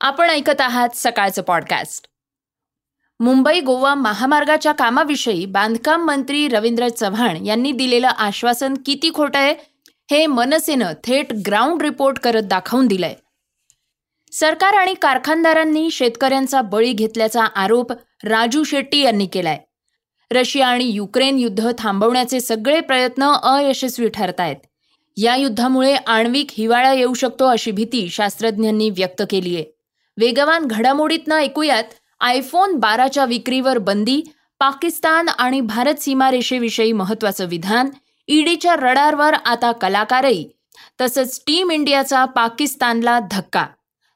आपण ऐकत आहात सकाळचं पॉडकास्ट मुंबई गोवा महामार्गाच्या कामाविषयी बांधकाम मंत्री रवींद्र चव्हाण यांनी दिलेलं आश्वासन किती खोटं आहे हे मनसेनं थेट ग्राउंड रिपोर्ट करत दाखवून दिलंय. सरकार आणि कारखानदारांनी शेतकऱ्यांचा बळी घेतल्याचा आरोप राजू शेट्टी यांनी केलाय. रशिया आणि युक्रेन युद्ध थांबवण्याचे सगळे प्रयत्न अयशस्वी ठरत आहेत या युद्धामुळे आण्विक हिवाळा येऊ शकतो अशी भीती शास्त्रज्ञांनी व्यक्त केली आहे वेगवान घडामोडीतनं ऐकूयात आयफोन बाराच्या विक्रीवर बंदी पाकिस्तान आणि भारत सीमारेषेविषयी महत्वाचं विधान ईडीच्या रडारवर आता कलाकारही तसंच टीम इंडियाचा पाकिस्तानला धक्का.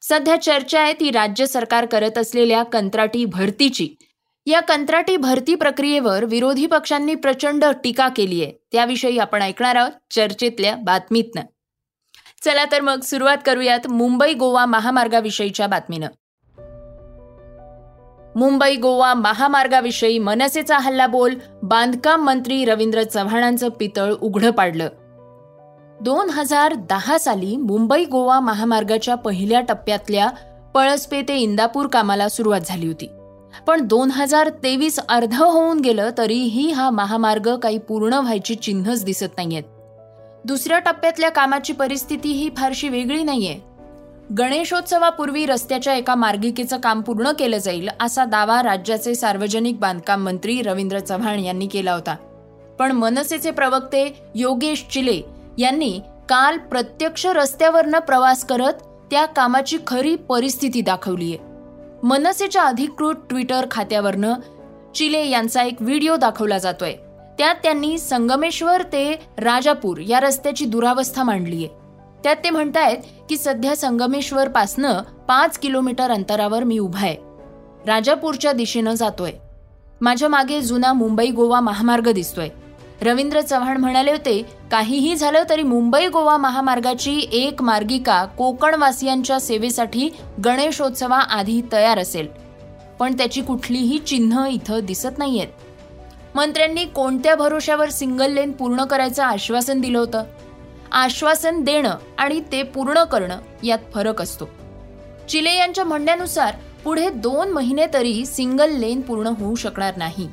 सध्या चर्चा आहे ती राज्य सरकार करत असलेल्या कंत्राटी भरतीची. या कंत्राटी भरती प्रक्रियेवर विरोधी पक्षांनी प्रचंड टीका केली आहे त्याविषयी आपण ऐकणार आहोत चर्चेतल्या बातमीतनं. चला तर मग सुरुवात करूयात मुंबई गोवा महामार्गाविषयीच्या बातमीनं. मुंबई गोवा महामार्गाविषयी मनसेचा हल्ला बोल बांधकाम मंत्री रवींद्र चव्हाणांचं पितळ उघडं पाडलं. दोन हजार दहा साली मुंबई गोवा महामार्गाच्या पहिल्या टप्प्यातल्या पळसपे ते इंदापूर कामाला सुरुवात झाली होती. पण दोन हजार तेवीस अर्ध होऊन गेलं तरीही हा महामार्ग काही पूर्ण व्हायची चिन्हच दिसत नाहीयेत. दुसऱ्या टप्प्यातल्या कामाची परिस्थिती ही फारशी वेगळी नाहीये. गणेशोत्सवापूर्वी रस्त्याच्या एका मार्गिकेचं काम पूर्ण केलं जाईल असा दावा राज्याचे सार्वजनिक बांधकाम मंत्री रवींद्र चव्हाण यांनी केला होता. पण मनसेचे प्रवक्ते योगेश चिले यांनी काल प्रत्यक्ष रस्त्यावरनं प्रवास करत त्या कामाची खरी परिस्थिती दाखवलीय. मनसेच्या अधिकृत ट्विटर खात्यावरनं चिले यांचा एक व्हिडिओ दाखवला जातोय. त्यात त्यांनी संगमेश्वर ते राजापूर या रस्त्याची दुरावस्था मांडली आहे त्यात ते म्हणतायत की सध्या संगमेश्वर पासनं पाच किलोमीटर अंतरावर मी उभा आहे राजापूरच्या दिशेनं जातोय. माझ्या मागे जुना मुंबई गोवा महामार्ग दिसतोय. रवींद्र चव्हाण म्हणाले होते काहीही झालं तरी मुंबई गोवा महामार्गाची एक मार्गिका कोकणवासियांच्या सेवेसाठी गणेशोत्सवाआधी तयार असेल. पण त्याची कुठलीही चिन्ह इथं दिसत नाहीयेत. मंत्र्यांनी कोणत्या भरोश्यावर सिंगल लेन पूर्ण करायचं आश्वासन दिलं होतं? आश्वासन देणं आणि ते पूर्ण करणं यात फरक असतो. चिले यांच्या म्हणण्यानुसार पुढे दोन महिने तरी सिंगल लेन पूर्ण होऊ शकणार नाही.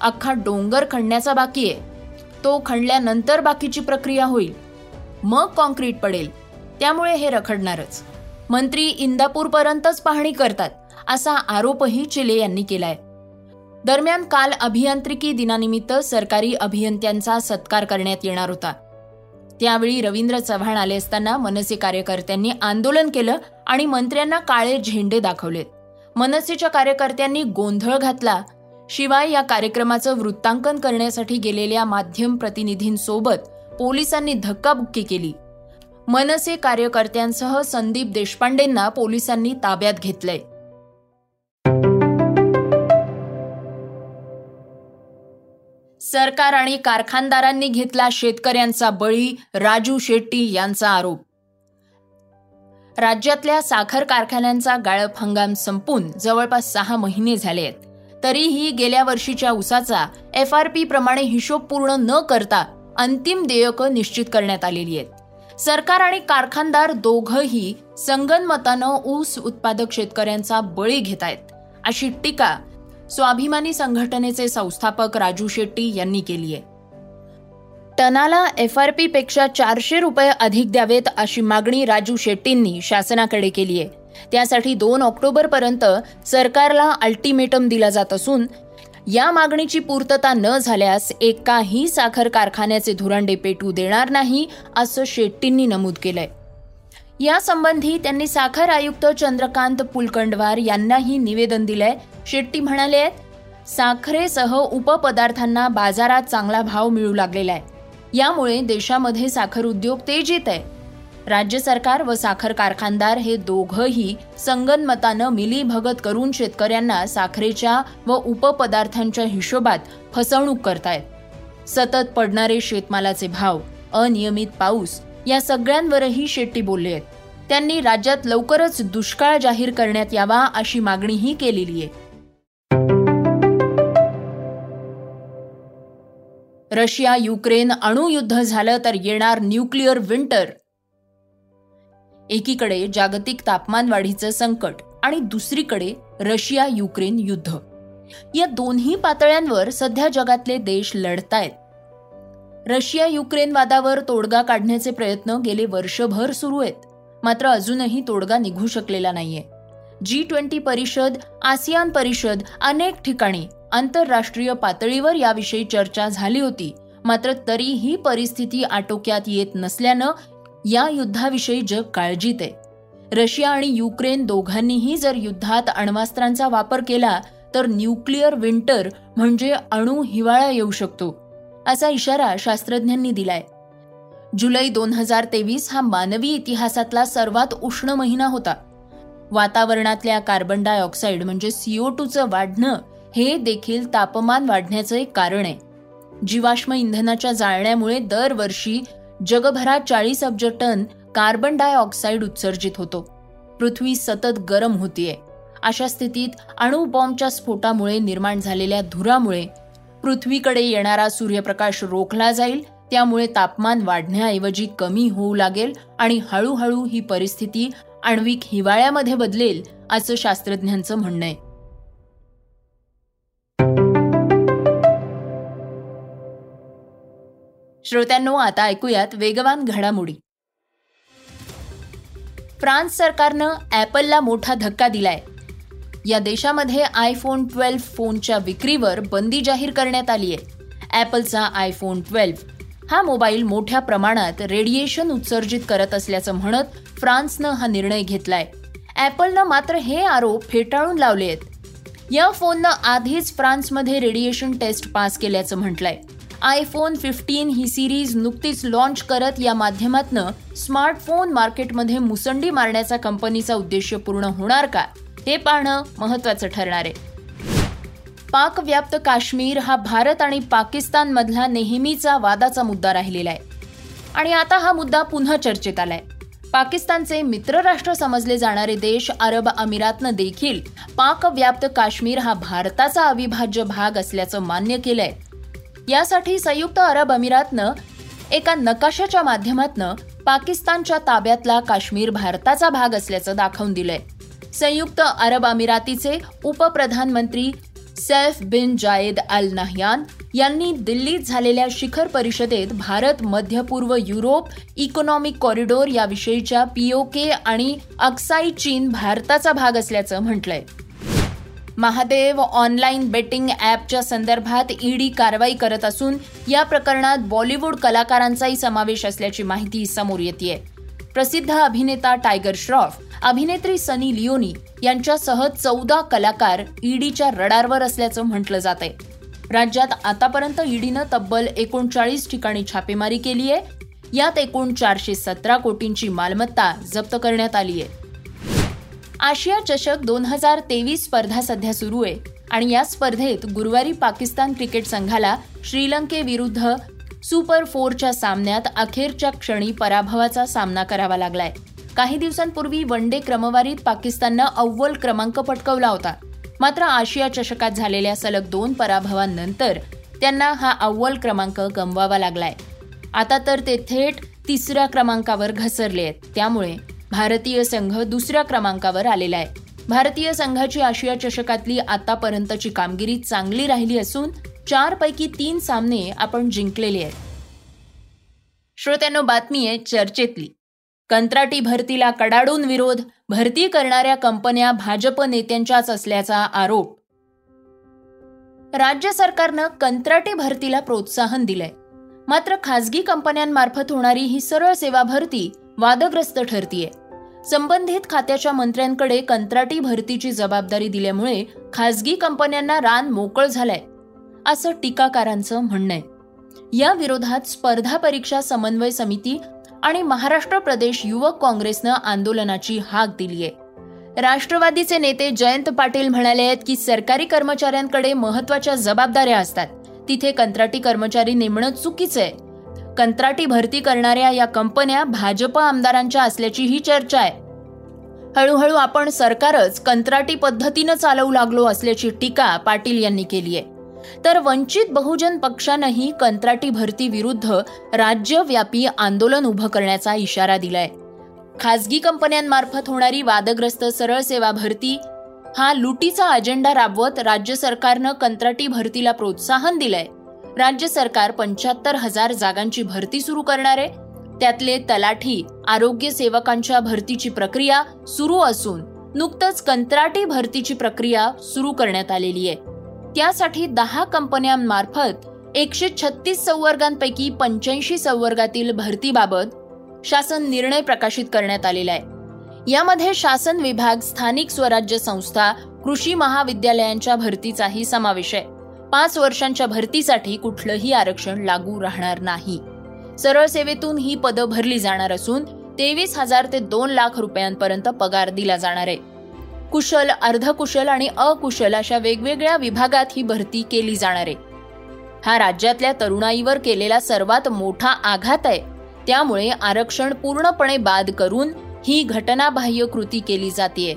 अख्खा डोंगर खणण्याचा बाकी आहे. तो खणल्यानंतर बाकीची प्रक्रिया होईल. मग कॉन्क्रीट पडेल. त्यामुळे हे रखडणारच. मंत्री इंदापूरपर्यंतच पाहणी करतात असा आरोपही चिले यांनी केलाय. दरम्यान काल अभियांत्रिकी दिनानिमित्त सरकारी अभियंत्यांचा सत्कार करण्यात येणार होता. त्यावेळी रवींद्र चव्हाण आले असताना मनसे कार्यकर्त्यांनी आंदोलन केलं आणि मंत्र्यांना काळे झेंडे दाखवलेत. मनसेच्या कार्यकर्त्यांनी गोंधळ घातला. शिवाय या कार्यक्रमाचं वृत्तांकन करण्यासाठी गेलेल्या माध्यम प्रतिनिधींसोबत पोलिसांनी धक्काबुक्की केली. मनसे कार्यकर्त्यांसह संदीप देशपांडेंना पोलिसांनी ताब्यात घेतलंय. सरकार आणि कारखानदारांनी घेतला शेतकऱ्यांचा बळी राजू शेट्टी यांचा आरोप. राज्यातल्या साखर कारखान्यांचा गाळप हंगाम संपून जवळपास सहा महिने झाले आहेत. तरीही गेल्या वर्षीच्या उसाचा एफ आर पी प्रमाणे हिशोब पूर्ण न करता अंतिम देयकं निश्चित करण्यात आलेली आहेत. सरकार आणि कारखानदार दोघंही संगनमतानं ऊस उत्पादक शेतकऱ्यांचा बळी घेत आहेत. अशी टीका स्वाभिमानी संघटनेचे संस्थापक राजू शेट्टी यांनी केली आहे. टनाला एफ आर पी पेक्षा चारशे रुपये अधिक द्यावेत अशी मागणी राजू शेट्टींनी शासनाकडे केली आहे. त्यासाठी दोन ऑक्टोबर पर्यंत सरकारला अल्टिमेटम दिला जात असून या मागणीची पूर्तता न झाल्यास एकाही साखर कारखान्याचे धुरंडे पेटू देणार नाही असं शेट्टींनी नमूद केलंय. यासंबंधी त्यांनी साखर आयुक्त चंद्रकांत पुलकंडवार यांनाही निवेदन दिलंय. शेट्टी म्हणाले साखरेसह उपपदार्थांना बाजारात चांगला भाव मिळू लागलेला आहे यामुळे देशामध्ये साखर उद्योग तेजीत आहे. राज्य सरकार व साखर कारखानदार हे दोघंही संगनमतानं मिलीभगत करून शेतकऱ्यांना साखरेच्या व उपपदार्थांच्या हिशोबात फसवणूक करतायत. सतत पडणारे शेतमालाचे भाव अनियमित पाऊस या सगळ्यांवरही शेट्टी बोलले आहेत. त्यांनी राज्यात लवकरच दुष्काळ जाहीर करण्यात यावा अशी मागणीही केलेली आहे. रशिया युक्रेन अणुयुद्ध झालं तर येणार न्यूक्लिअर विंटर. एकीकडे जागतिक तापमान वाढीचं संकट आणि दुसरीकडे रशिया युक्रेन युद्ध. या दोन्ही पातळ्यांवर सध्या जगातले देश लढतायत. रशिया युक्रेन वादावर तोडगा काढण्याचे प्रयत्न गेले वर्षभर सुरू आहेत. मात्र अजूनही तोडगा निघू शकलेला नाहीये. जी ट्वेंटी परिषद आसियान परिषद अनेक ठिकाणी आंतरराष्ट्रीय पातळीवर याविषयी चर्चा झाली होती. मात्र तरीही परिस्थिती आटोक्यात येत नसल्यानं या युद्धाविषयी जग काळजीत आहे. रशिया आणि युक्रेन दोघांनीही जर युद्धात अण्वास्त्रांचा वापर केला तर न्यूक्लिअर विंटर म्हणजे अणू हिवाळा येऊ शकतो. असा इशारा शास्त्रज्ञांनी दिलाय. जुलै दोन हजार तेवीस हा मानवी इतिहासातला सर्वात उष्ण महिना होता. वातावरणातल्या कार्बन डायऑक्साईड म्हणजे सीओ टूचं वाढणं हे देखील तापमान वाढण्याचं एक कारण आहे. जीवाश्म इंधनाच्या जाळण्यामुळे दरवर्षी जगभरात चाळीस अब्ज टन कार्बन डायऑक्साईड उत्सर्जित होतो. पृथ्वी सतत गरम होतीये. अशा स्थितीत अणुबॉम्बच्या स्फोटामुळे निर्माण झालेल्या धुरामुळे पृथ्वीकडे येणारा सूर्यप्रकाश रोखला जाईल त्यामुळे तापमान वाढण्याऐवजी कमी होऊ लागेल आणि हळूहळू ही परिस्थिती आण्विक हिवाळ्यामध्ये बदलेल असं शास्त्रज्ञांचं म्हणणं आहे. श्रोत्यांनो आता ऐकूयात वेगवान घडामोडी. फ्रान्स सरकारनं ॲपलला मोठा धक्का दिलाय. या देशामध्ये आयफोन ट्वेल्व फोनच्या विक्रीवर बंदी जाहीर करण्यात आली आहे. ॲपलचा आयफोन ट्वेल्व हा मोबाईल मोठ्या प्रमाणात रेडिएशन उत्सर्जित करत असल्याचं म्हणत फ्रान्सनं हा निर्णय घेतलाय. ॲपलनं मात्र हे आरोप फेटाळून लावले आहेत. या फोननं आधीच फ्रान्समध्ये रेडिएशन टेस्ट पास केल्याचं म्हटलंय. आयफोन फिफ्टीन ही सिरीज नुकतीच लॉन्च करत या माध्यमातनं स्मार्टफोन मार्केटमध्ये मुसंडी मारण्याचा कंपनीचा उद्देश पूर्ण होणार का? हे पाहणं महत्वाचं ठरणार आहे. पाकव्याप्त काश्मीर हा भारत आणि पाकिस्तानमधला नेहमीचा वादाचा मुद्दा राहिलेला आहे. आणि आता हा मुद्दा पुन्हा चर्चेत आलाय. पाकिस्तानचे मित्रराष्ट्र समजले जाणारे देश अरब अमिरातनं देखील पाकव्याप्त काश्मीर हा भारताचा अविभाज्य भाग असल्याचं मान्य केलंय. यासाठी संयुक्त अरब अमिरातनं एका नकाशाच्या माध्यमातनं पाकिस्तानच्या ताब्यातला काश्मीर भारताचा भाग असल्याचं दाखवून दिलंय. संयुक्त अरब अमिरातीचे उपप्रधानमंत्री Saif bin Zayed Al Nahyan यांनी दिल्लीत झालेल्या शिखर परिषदेत भारत मध्य पूर्व युरोप इकॉनॉमिक कॉरिडॉर याविषयीच्या पीओके आणि अक्साई चीन भारताचा भाग असल्याचं म्हटलंय. महादेव ऑनलाईन बेटिंग ॲपच्या संदर्भात ईडी कारवाई करत असून या प्रकरणात बॉलिवूड कलाकारांचाही समावेश असल्याची माहिती समोर येते प्रसिद्ध अभिनेता टायगर श्रॉफ अभिनेत्री सनी लिओनी यांच्यासह चौदा कलाकार ईडीच्या रडारवर असल्याचं म्हटलं जात आहे राज्यात आतापर्यंत ईडीनं तब्बल एकोणचाळीस ठिकाणी छापेमारी केली आहे. यात एकूण चारशे सतरा कोटींची मालमत्ता जप्त करण्यात आली आहे. आशिया चषक दोन हजार तेवीस स्पर्धा सध्या सुरू आहे आणि या स्पर्धेत गुरुवारी पाकिस्तान क्रिकेट संघाला श्रीलंकेविरुद्ध सुपर फोरच्या सामन्यात अखेरच्या क्षणी पराभवाचा सामना करावा लागलाय. काही दिवसांपूर्वी वन डे क्रमवारीत पाकिस्ताननं अव्वल क्रमांक पटकवला होता. मात्र आशिया चषकात झालेल्या सलग दोन पराभवांनंतर त्यांना हा अव्वल क्रमांक गमवावा लागलाय. आता तर ते थेट तिसऱ्या क्रमांकावर घसरले आहेत. त्यामुळे भारतीय संघ दुसऱ्या क्रमांकावर आलेला आहे. भारतीय संघाची आशिया चषकातली आतापर्यंतची कामगिरी चांगली राहिली असून चारपैकी तीन सामने आपण जिंकलेले आहेत. श्रोत्यांनो बातमी आहे चर्चेतली. कंत्राटी भरतीला कडाडून विरोध भरती करणाऱ्या कंपन्या भाजप नेत्यांच्याच असल्याचा आरोप. राज्य सरकारनं कंत्राटी भरतीला प्रोत्साहन दिलंय. मात्र खासगी कंपन्यांमार्फत होणारी ही सरळ सेवा भरती वादग्रस्त ठरतीये. संबंधित खात्याच्या मंत्र्यांकडे कंत्राटी भरतीची जबाबदारी दिल्यामुळे खासगी कंपन्यांना रान मोकळ झालंय असं टीकाकारांचं म्हणणं आहे या विरोधात स्पर्धा परीक्षा समन्वय समिती आणि महाराष्ट्र प्रदेश युवक काँग्रेसनं आंदोलनाची हाक दिली आहे. राष्ट्रवादीचे नेते जयंत पाटील म्हणाले आहेत की सरकारी कर्मचाऱ्यांकडे महत्त्वाच्या जबाबदाऱ्या असतात. तिथे कंत्राटी कर्मचारी नेमणं चुकीचं आहे. कंत्राटी भरती करणाऱ्या या कंपन्या भाजप आमदारांच्या असल्याची ही चर्चा आहे. हळूहळू आपण सरकारच कंत्राटी पद्धतीनं चालवू लागलो असल्याची टीका पाटील यांनी केली आहे. तर वंचित बहुजन पक्षानंही कंत्राटी भरती विरुद्ध राज्यव्यापी आंदोलन उभं करण्याचा इशारा दिलाय. खासगी कंपन्यांमार्फत होणारी वादग्रस्त सरळ सेवा भरती हा लुटीचा अजेंडा राबवत राज्य सरकारनं कंत्राटी भरतीला प्रोत्साहन दिलंय. राज्य सरकार पंच्याहत्तर हजार जागांची भरती सुरू करणार आहे. त्यातले तलाठी आरोग्य सेवकांच्या भरतीची प्रक्रिया सुरू असून नुकतंच कंत्राटी भरतीची प्रक्रिया सुरू करण्यात आलेली आहे. त्यासाठी दहा कंपन्यांमार्फत एकशे छत्तीस संवर्गांपैकी पंच्याऐंशी संवर्गातील भरतीबाबत शासन निर्णय प्रकाशित करण्यात आलेला आहे. यामध्ये शासन विभाग स्थानिक स्वराज्य संस्था कृषी महाविद्यालयांच्या भरतीचाही समावेश आहे. पाच वर्षांच्या भरतीसाठी कुठलंही आरक्षण लागू राहणार नाही. सरळ सेवेतून ही पदं भरली जाणार असून तेवीस हजार ते दोन लाख रुपयांपर्यंत पगार दिला जाणार आहे. कुशल अर्धकुशल आणि अकुशल अशा वेगवेगळ्या विभागात ही भरती केली जाणार आहे. हा राज्यातल्या तरुणाईवर केलेला सर्वात मोठा आघात आहे. त्यामुळे आरक्षण पूर्णपणे बाद करून ही घटनाबाह्य कृती केली जाते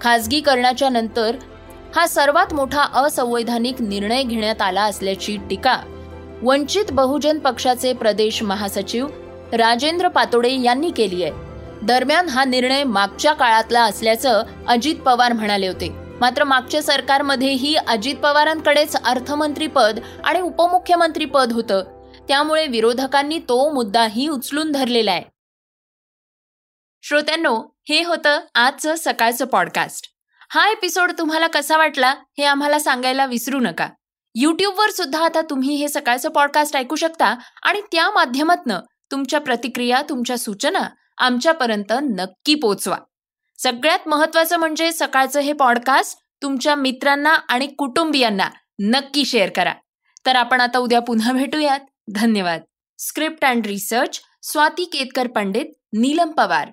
खाजगीकरणाच्या नंतर हा सर्वात मोठा असंवैधानिक निर्णय घेण्यात आला असल्याची टीका वंचित बहुजन पक्षाचे प्रदेश महासचिव राजेंद्र पातोडे यांनी केली आहे. दरम्यान हा निर्णय मागच्या काळातला असल्याचं अजित पवार म्हणाले होते. मात्र मागच्या सरकारमध्येही अजित पवारांकडेच अर्थमंत्रीपद आणि उपमुख्यमंत्रीपद होतं. त्यामुळे विरोधकांनी तो मुद्दाही उचलून धरलेला आहे. श्रोत्यांनो हे होतं आजचं सकाळचं पॉडकास्ट हा एपिसोड तुम्हाला कसा वाटला हे आम्हाला सांगायला विसरू नका. युट्यूबवर सुद्धा आता तुम्ही हे सकाळचं पॉडकास्ट ऐकू शकता आणि त्या माध्यमातनं तुमच्या प्रतिक्रिया तुमच्या सूचना आमच्यापर्यंत नक्की पोचवा. सगळ्यात महत्वाचं म्हणजे सकाळचं हे पॉडकास्ट तुमच्या मित्रांना आणि कुटुंबियांना नक्की शेअर करा. तर आपण आता उद्या पुन्हा भेटूयात. धन्यवाद. Script and research Swati Ketkar Pandit Neelam Pawar.